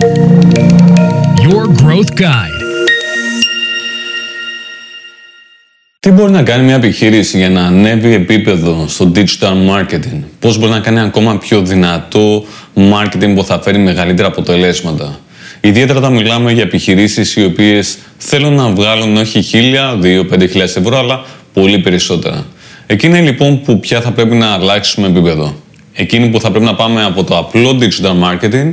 Your Growth Guide. Τι μπορεί να κάνει μια επιχείρηση για να ανέβει επίπεδο στο digital marketing, πώς μπορεί να κάνει ακόμα πιο δυνατό marketing που θα φέρει μεγαλύτερα αποτελέσματα; Ιδιαίτερα όταν μιλάμε για επιχειρήσεις οι οποίες θέλουν να βγάλουν όχι 1000, 2, 5.000 ευρώ, αλλά πολύ περισσότερα. Εκείνη λοιπόν που πια θα πρέπει να αλλάξουμε επίπεδο. Εκείνη που θα πρέπει να πάμε από το απλό digital marketing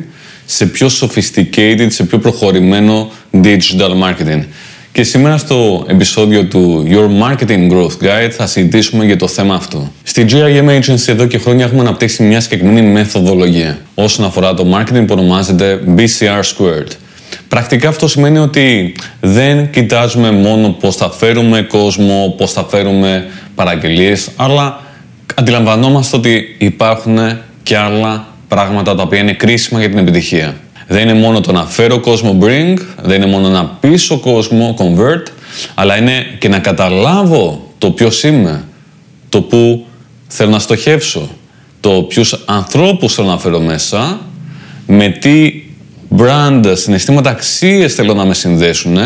σε πιο sophisticated, σε πιο προχωρημένο digital marketing. Και σήμερα στο επεισόδιο του Your Marketing Growth Guide θα συζητήσουμε για το θέμα αυτό. Στη GIM Agency εδώ και χρόνια έχουμε αναπτύξει μια συγκεκριμένη μεθοδολογία όσον αφορά το marketing που ονομάζεται BCR Squared. Πρακτικά αυτό σημαίνει ότι δεν κοιτάζουμε μόνο πώς θα φέρουμε κόσμο, πώς θα φέρουμε παραγγελίες, αλλά αντιλαμβανόμαστε ότι υπάρχουν και άλλα πράγματα τα οποία είναι κρίσιμα για την επιτυχία. Δεν είναι μόνο το να φέρω κόσμο bring, δεν είναι μόνο να πείσω κόσμο convert, αλλά είναι και να καταλάβω το ποιος είμαι, το που θέλω να στοχεύσω, το ποιους ανθρώπους θέλω να φέρω μέσα, με τι brand, συναισθήματα αξίες θέλω να με συνδέσουν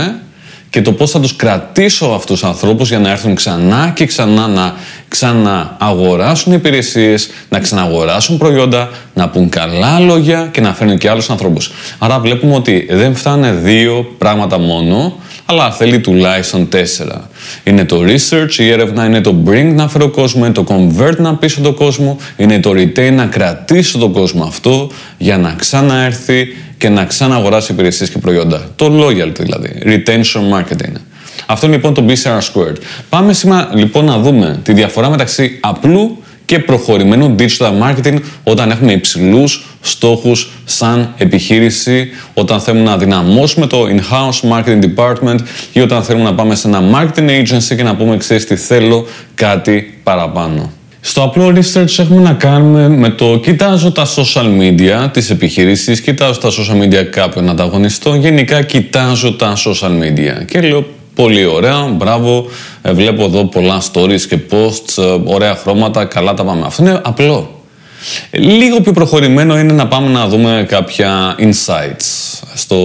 και το πώς θα τους κρατήσω αυτούς τους ανθρώπους για να έρθουν ξανά και ξανά να ξανααγοράσουν υπηρεσίες, να ξαναγοράσουν προϊόντα, να πούν καλά λόγια και να φέρνουν και άλλους ανθρώπους. Άρα βλέπουμε ότι δεν φτάνε δύο πράγματα μόνο, αλλά θέλει τουλάχιστον τέσσερα. Είναι το research, η έρευνα είναι το bring να φέρω κόσμος, είναι το convert να πείσω τον κόσμο, είναι το retain να κρατήσω τον κόσμο αυτό για να ξαναέρθει και να ξαναγοράσει υπηρεσίες και προϊόντα. Το loyalty δηλαδή, retention marketing. Αυτό είναι λοιπόν το BCR squared. Πάμε σήμερα λοιπόν να δούμε τη διαφορά μεταξύ απλού και προχωρημένου digital marketing όταν έχουμε υψηλούς στόχους σαν επιχείρηση, όταν θέλουμε να δυναμώσουμε το in-house marketing department ή όταν θέλουμε να πάμε σε ένα marketing agency και να πούμε ξέρεις τι θέλω κάτι παραπάνω. Στο απλό research έχουμε να κάνουμε με το κοιτάζω τα social media της επιχειρήσης, κοιτάζω τα social media κάποιων ανταγωνιστών, γενικά κοιτάζω τα social media και λέω Πολύ ωραία, μπράβο. Ε, βλέπω εδώ πολλά stories και posts, ε, ωραία χρώματα, καλά τα πάμε. Αυτό είναι απλό. Λίγο πιο προχωρημένο είναι να πάμε να δούμε κάποια insights στο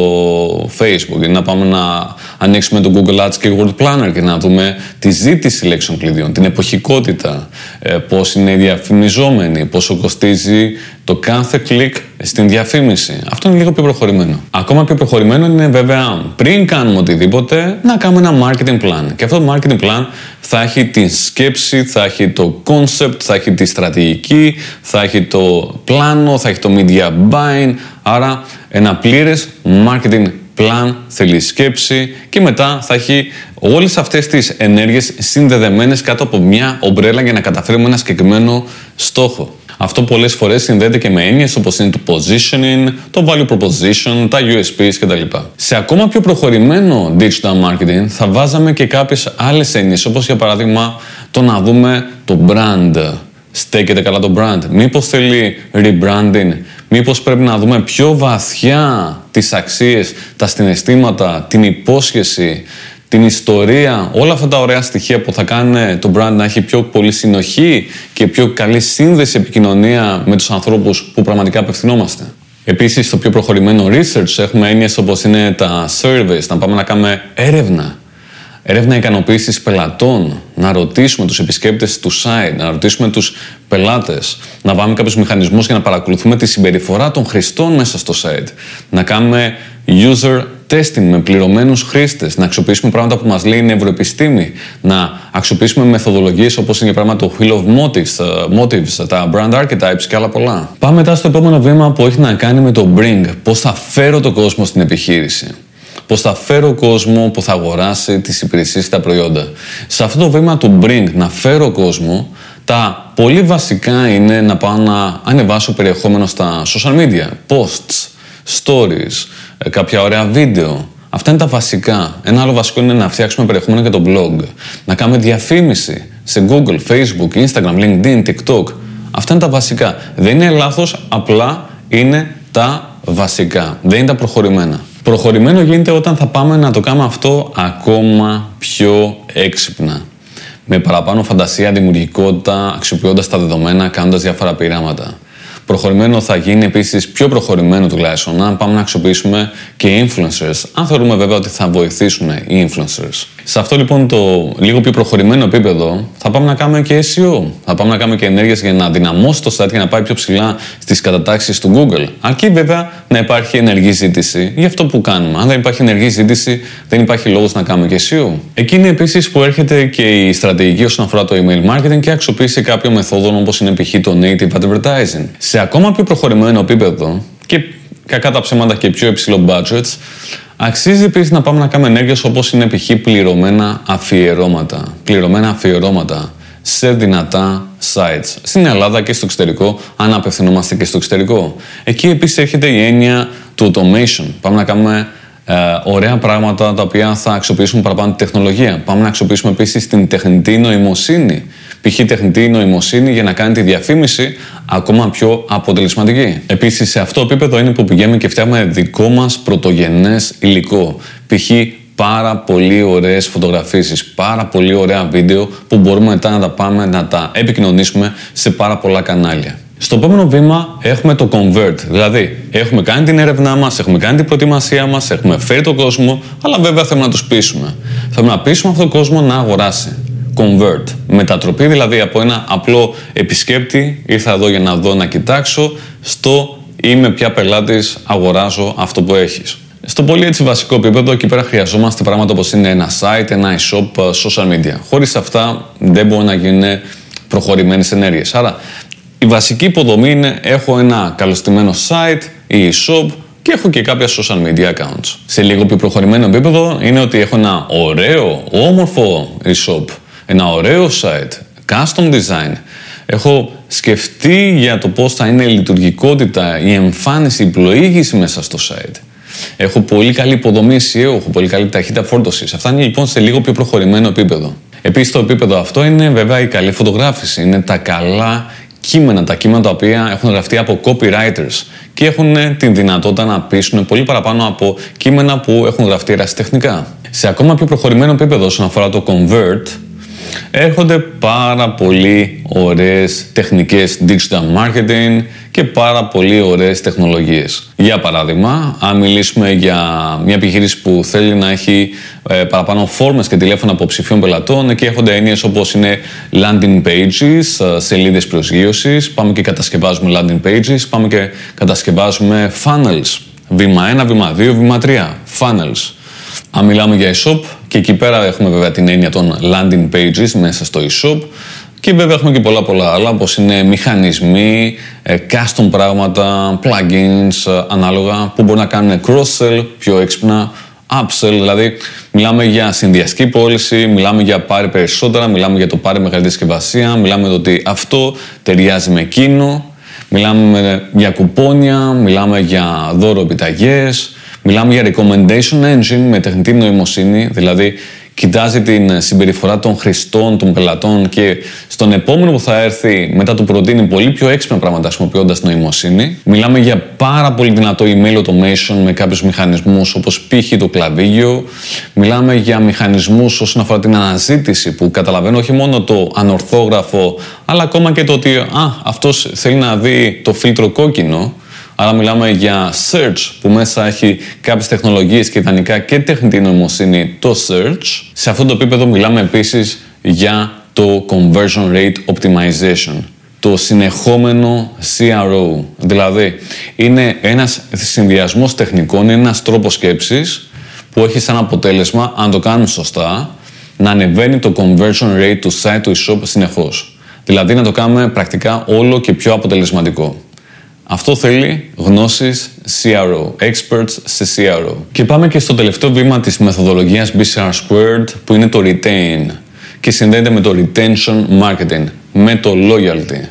Facebook ή να πάμε να ανοίξουμε το Google Ads και Word Planner και να δούμε τη ζήτηση λέξεων κλειδιών, την εποχικότητα, ε, πώς είναι οι διαφημιζόμενοι, πόσο κοστίζει το κάθε κλικ στην διαφήμιση. Αυτό είναι λίγο πιο προχωρημένο. Ακόμα πιο προχωρημένο είναι βέβαια πριν κάνουμε οτιδήποτε να κάνουμε ένα marketing plan. Και αυτό το marketing plan θα έχει τη σκέψη, θα έχει το concept, θα έχει τη στρατηγική, θα έχει το πλάνο, θα έχει το media buying. Άρα ένα πλήρες marketing plan θέλει σκέψη και μετά θα έχει όλες αυτές τις ενέργειες συνδεδεμένες κάτω από μια ομπρέλα για να καταφέρουμε ένα συγκεκριμένο στόχο. Αυτό πολλές φορές συνδέεται και με έννοιες όπως είναι το positioning, το value proposition, τα USPs κτλ. Σε ακόμα πιο προχωρημένο digital marketing θα βάζαμε και κάποιες άλλες έννοιες όπως για παράδειγμα το να δούμε το brand. Στέκεται καλά το brand. Μήπως θέλει rebranding. Μήπως πρέπει να δούμε πιο βαθιά τις αξίες, τα συναισθήματα, την υπόσχεση, την ιστορία, όλα αυτά τα ωραία στοιχεία που θα κάνουν το brand να έχει πιο πολύ συνοχή και πιο καλή σύνδεση επικοινωνία με τους ανθρώπους που πραγματικά απευθυνόμαστε. Επίσης, στο πιο προχωρημένο research έχουμε έννοιες όπως είναι τα surveys, να πάμε να κάνουμε έρευνα. Έρευνα ικανοποίησης πελατών, να ρωτήσουμε τους επισκέπτες του site, να ρωτήσουμε τους πελάτες, να βάλουμε κάποιους μηχανισμούς για να παρακολουθούμε τη συμπεριφορά των χρηστών μέσα στο site, να κάνουμε user testing με πληρωμένους χρήστες, να αξιοποιήσουμε πράγματα που μας λέει η νευροεπιστήμη, να αξιοποιήσουμε μεθοδολογίες όπως είναι για πράγμα το Wheel of Motives, uh, motives, τα Brand Archetypes και άλλα πολλά. Πάμε μετά στο επόμενο βήμα που έχει να κάνει με το Bring, πώς θα φέρω το κόσμο στην επιχείρηση. Πώς θα φέρω κόσμο που θα αγοράσει τις υπηρεσίες και τα προϊόντα. Σε αυτό το βήμα του Bring, να φέρω κόσμο, τα πολύ βασικά είναι να πάω να ανεβάσω περιεχόμενο στα social media, posts, stories, ε, κάποια ωραία βίντεο. Αυτά είναι τα βασικά. Ένα άλλο βασικό είναι να φτιάξουμε περιεχόμενο για το blog. Να κάνουμε διαφήμιση σε Google, Facebook, Instagram, LinkedIn, TikTok. Αυτά είναι τα βασικά. Δεν είναι λάθος, απλά είναι τα βασικά. Δεν είναι τα προχωρημένα. Προχωρημένο γίνεται όταν θα πάμε να το κάνουμε αυτό ακόμα πιο έξυπνα. Με παραπάνω φαντασία, δημιουργικότητα, αξιοποιώντας τα δεδομένα, κάνοντας διάφορα πειράματα. Προχωρημένο θα γίνει επίσης πιο προχωρημένο τουλάχιστον αν πάμε να αξιοποιήσουμε και influencers, αν θεωρούμε βέβαια ότι θα βοηθήσουν οι influencers. Σε αυτό λοιπόν το λίγο πιο προχωρημένο επίπεδο θα πάμε να κάνουμε και SEO. Θα πάμε να κάνουμε και ενέργειες για να δυναμώσει το site και να πάει πιο ψηλά στις κατατάξεις του Google. Αρκεί βέβαια να υπάρχει ενεργή ζήτηση για αυτό που κάνουμε. Αν δεν υπάρχει ενεργή ζήτηση, δεν υπάρχει λόγος να κάνουμε και SEO. Εκείνη επίσης που έρχεται και η στρατηγική όσον αφορά το email marketing και αξιοποίηση κάποιων μεθόδων όπως είναι π.χ. το native advertising. Σε ακόμα πιο προχωρημένο επίπεδο και κακά τα ψέματα και πιο υψηλό budgets, αξίζει επίσης να πάμε να κάνουμε ενέργειες όπως είναι π.χ. πληρωμένα αφιερώματα. Πληρωμένα αφιερώματα σε δυνατά sites. Στην Ελλάδα και στο εξωτερικό, αν απευθυνόμαστε και στο εξωτερικό. Εκεί επίσης έρχεται η έννοια του automation. Πάμε να κάνουμε ε, ωραία πράγματα τα οποία θα αξιοποιήσουμε παραπάνω τη τεχνολογία. Πάμε να αξιοποιήσουμε επίσης την τεχνητή νοημοσύνη. Π.χ. τεχνητή νοημοσύνη για να κάνει τη διαφήμιση ακόμα πιο αποτελεσματική. Επίσης, σε αυτό το επίπεδο είναι που πηγαίνουμε και φτιάχνουμε δικό μας πρωτογενές υλικό. Π.χ. πάρα πολύ ωραίες φωτογραφίσεις, πάρα πολύ ωραία βίντεο που μπορούμε μετά να τα πάμε να τα επικοινωνήσουμε σε πάρα πολλά κανάλια. Στο επόμενο βήμα έχουμε το convert, δηλαδή έχουμε κάνει την έρευνά μας, έχουμε κάνει την προετοιμασία μας, έχουμε φέρει τον κόσμο, αλλά βέβαια θέλουμε να τους πείσουμε. Θέλουμε να πείσουμε αυτόν τον κόσμο να αγοράσει. Convert. Μετατροπή δηλαδή από ένα απλό επισκέπτη, ήρθα εδώ για να δω, να κοιτάξω, στο είμαι πια πελάτης, αγοράζω αυτό που έχεις. Στο πολύ έτσι βασικό επίπεδο, εκεί πέρα χρειαζόμαστε πράγματα όπως είναι ένα site, ένα e-shop, social media. Χωρίς αυτά δεν μπορεί να γίνουν προχωρημένες ενέργειες. Άρα η βασική υποδομή είναι έχω ένα καλωστημένο site ή shop και έχω και κάποια social media accounts. Σε λίγο πιο προχωρημένο επίπεδο είναι ότι έχω ένα ωραίο, όμορφο e-shop, ένα ωραίο site, custom design. Έχω σκεφτεί για το πώς θα είναι η λειτουργικότητα, η εμφάνιση, η πλοήγηση μέσα στο site. Έχω πολύ καλή υποδομή SEO, έχω πολύ καλή ταχύτητα φόρτωσης. Αυτά είναι λοιπόν σε λίγο πιο προχωρημένο επίπεδο. Επίσης, το επίπεδο αυτό είναι βέβαια η καλή φωτογράφηση. Είναι τα καλά κείμενα, τα κείμενα τα οποία έχουν γραφτεί από copywriters και έχουν την δυνατότητα να πείσουν πολύ παραπάνω από κείμενα που έχουν γραφτεί ερασιτεχνικά. Σε ακόμα πιο προχωρημένο επίπεδο όσον αφορά το convert, έρχονται πάρα πολύ ωραίες τεχνικές digital marketing και πάρα πολύ ωραίες τεχνολογίες. Για παράδειγμα, αν μιλήσουμε για μια επιχείρηση που θέλει να έχει ε, παραπάνω φόρμες και τηλέφωνα από ψηφίων πελατών, εκεί έρχονται έννοιες όπως είναι landing pages, ε, σελίδες προσγείωσης, πάμε και κατασκευάζουμε landing pages, πάμε και κατασκευάζουμε funnels, βήμα 1, βήμα 2, βήμα 3, funnels. Αν μιλάμε για e-shop, και εκεί πέρα έχουμε βέβαια την έννοια των landing pages μέσα στο e-shop, και βέβαια έχουμε και πολλά πολλά άλλα, όπως είναι μηχανισμοί, ε, custom πράγματα, plugins, ε, ανάλογα, που μπορεί να κάνουν cross-sell πιο έξυπνα, upsell, δηλαδή μιλάμε για συνδυαστική πώληση, μιλάμε για πάρει περισσότερα, μιλάμε για το πάρει μεγαλύτερη συσκευασία, μιλάμε για το ότι αυτό ταιριάζει με εκείνο, μιλάμε για κουπόνια, μιλάμε για δώρο επιταγές, μιλάμε για recommendation engine με τεχνητή νοημοσύνη, δηλαδή κοιτάζει την συμπεριφορά των χρηστών, των πελατών και στον επόμενο που θα έρθει μετά του προτείνει πολύ πιο έξυπνα πράγματα χρησιμοποιώντας νοημοσύνη. Μιλάμε για πάρα πολύ δυνατό email automation με κάποιους μηχανισμούς όπως π.χ. το κλαβίγιο. Μιλάμε για μηχανισμούς όσον αφορά την αναζήτηση που καταλαβαίνω όχι μόνο το ανορθόγραφο αλλά ακόμα και το ότι αυτός θέλει να δει το φίλτρο κόκκινο Άρα μιλάμε για search που μέσα έχει κάποιες τεχνολογίες και ιδανικά και τεχνητή νοημοσύνη το search. Σε αυτό το επίπεδο μιλάμε επίσης για το conversion rate optimization το συνεχόμενο CRO. Δηλαδή, είναι ένας συνδυασμός τεχνικών, είναι ένας τρόπος σκέψης που έχει σαν αποτέλεσμα, αν το κάνουμε σωστά, να ανεβαίνει το conversion rate του site του e-shop συνεχώς. Δηλαδή, να το κάνουμε πρακτικά όλο και πιο αποτελεσματικό. Αυτό θέλει γνώσεις CRO, experts σε CRO. Και πάμε και στο τελευταίο βήμα της μεθοδολογίας BCR Squared που είναι το retain και συνδέεται με το retention marketing, με το loyalty.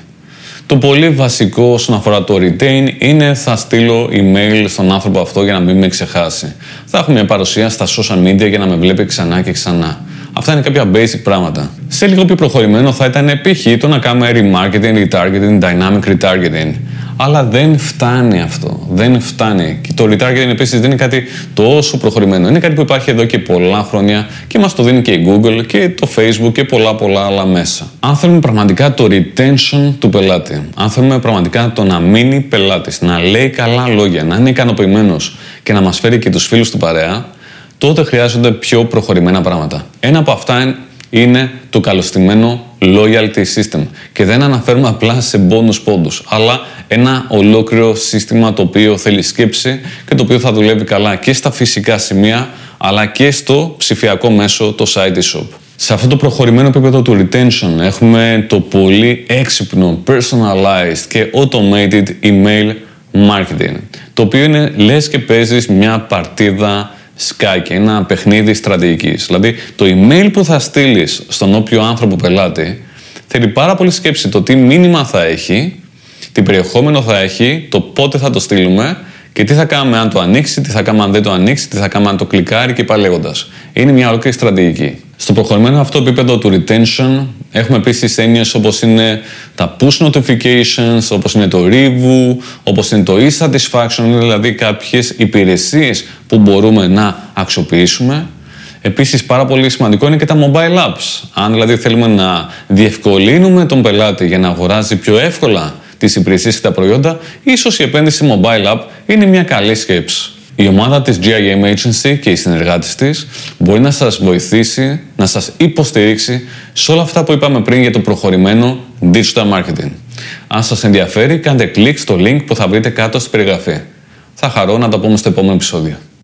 Το πολύ βασικό όσον αφορά το retain είναι θα στείλω email στον άνθρωπο αυτό για να μην με ξεχάσει. Θα έχω μια παρουσία στα social media για να με βλέπει ξανά και ξανά. Αυτά είναι κάποια basic πράγματα. Σε λίγο πιο προχωρημένο θα ήταν π.χ. το να κάνουμε remarketing, retargeting, dynamic retargeting Αλλά δεν φτάνει αυτό. Δεν φτάνει. Και το retargeting επίσης δεν είναι κάτι τόσο προχωρημένο. Είναι κάτι που υπάρχει εδώ και πολλά χρόνια και μας το δίνει και η Google και το Facebook και πολλά πολλά άλλα μέσα. Αν θέλουμε πραγματικά το retention του πελάτη, αν θέλουμε πραγματικά το να μείνει πελάτης, να λέει καλά λόγια, να είναι ικανοποιημένος και να μας φέρει και τους φίλους του παρέα, τότε χρειάζονται πιο προχωρημένα πράγματα. Ένα από αυτά είναι το καλωστημένο loyalty system. Και δεν αναφέρουμε απλά σε bonus πόντους, αλλά ένα ολόκληρο σύστημα το οποίο θέλει σκέψη και το οποίο θα δουλεύει καλά και στα φυσικά σημεία, αλλά και στο ψηφιακό μέσο, το site shop. Σε αυτό το προχωρημένο επίπεδο του retention έχουμε το πολύ έξυπνο, personalized και automated email marketing, το οποίο είναι λες και παίζεις μια παρτίδα σκάκι, ένα παιχνίδι στρατηγικής. Δηλαδή, το email που θα στείλεις στον όποιο άνθρωπο πελάτη θέλει πάρα πολύ σκέψη το τι μήνυμα θα έχει, τι περιεχόμενο θα έχει, το πότε θα το στείλουμε και τι θα κάνουμε αν το ανοίξει, τι θα κάνουμε αν δεν το ανοίξει, τι θα κάνουμε αν το κλικάρει και πάλι λέγοντας. Είναι μια ολόκληρη στρατηγική. Στο προχωρημένο αυτό επίπεδο του retention έχουμε επίσης έννοιες όπως είναι τα push notifications, όπως είναι το review, όπως είναι το e-satisfaction, δηλαδή κάποιες υπηρεσίες που μπορούμε να αξιοποιήσουμε. Επίσης πάρα πολύ σημαντικό είναι και τα mobile apps. Αν δηλαδή θέλουμε να διευκολύνουμε τον πελάτη για να αγοράζει πιο εύκολα τις υπηρεσίες και τα προϊόντα, ίσως η επένδυση mobile app είναι μια καλή σκέψη. Η ομάδα της GIM Agency και οι συνεργάτες της μπορεί να σας βοηθήσει, να σας υποστηρίξει σε όλα αυτά που είπαμε πριν για το προχωρημένο digital marketing. Αν σας ενδιαφέρει, κάντε κλικ στο link που θα βρείτε κάτω στην περιγραφή. Θα χαρώ να τα πούμε στο επόμενο επεισόδιο.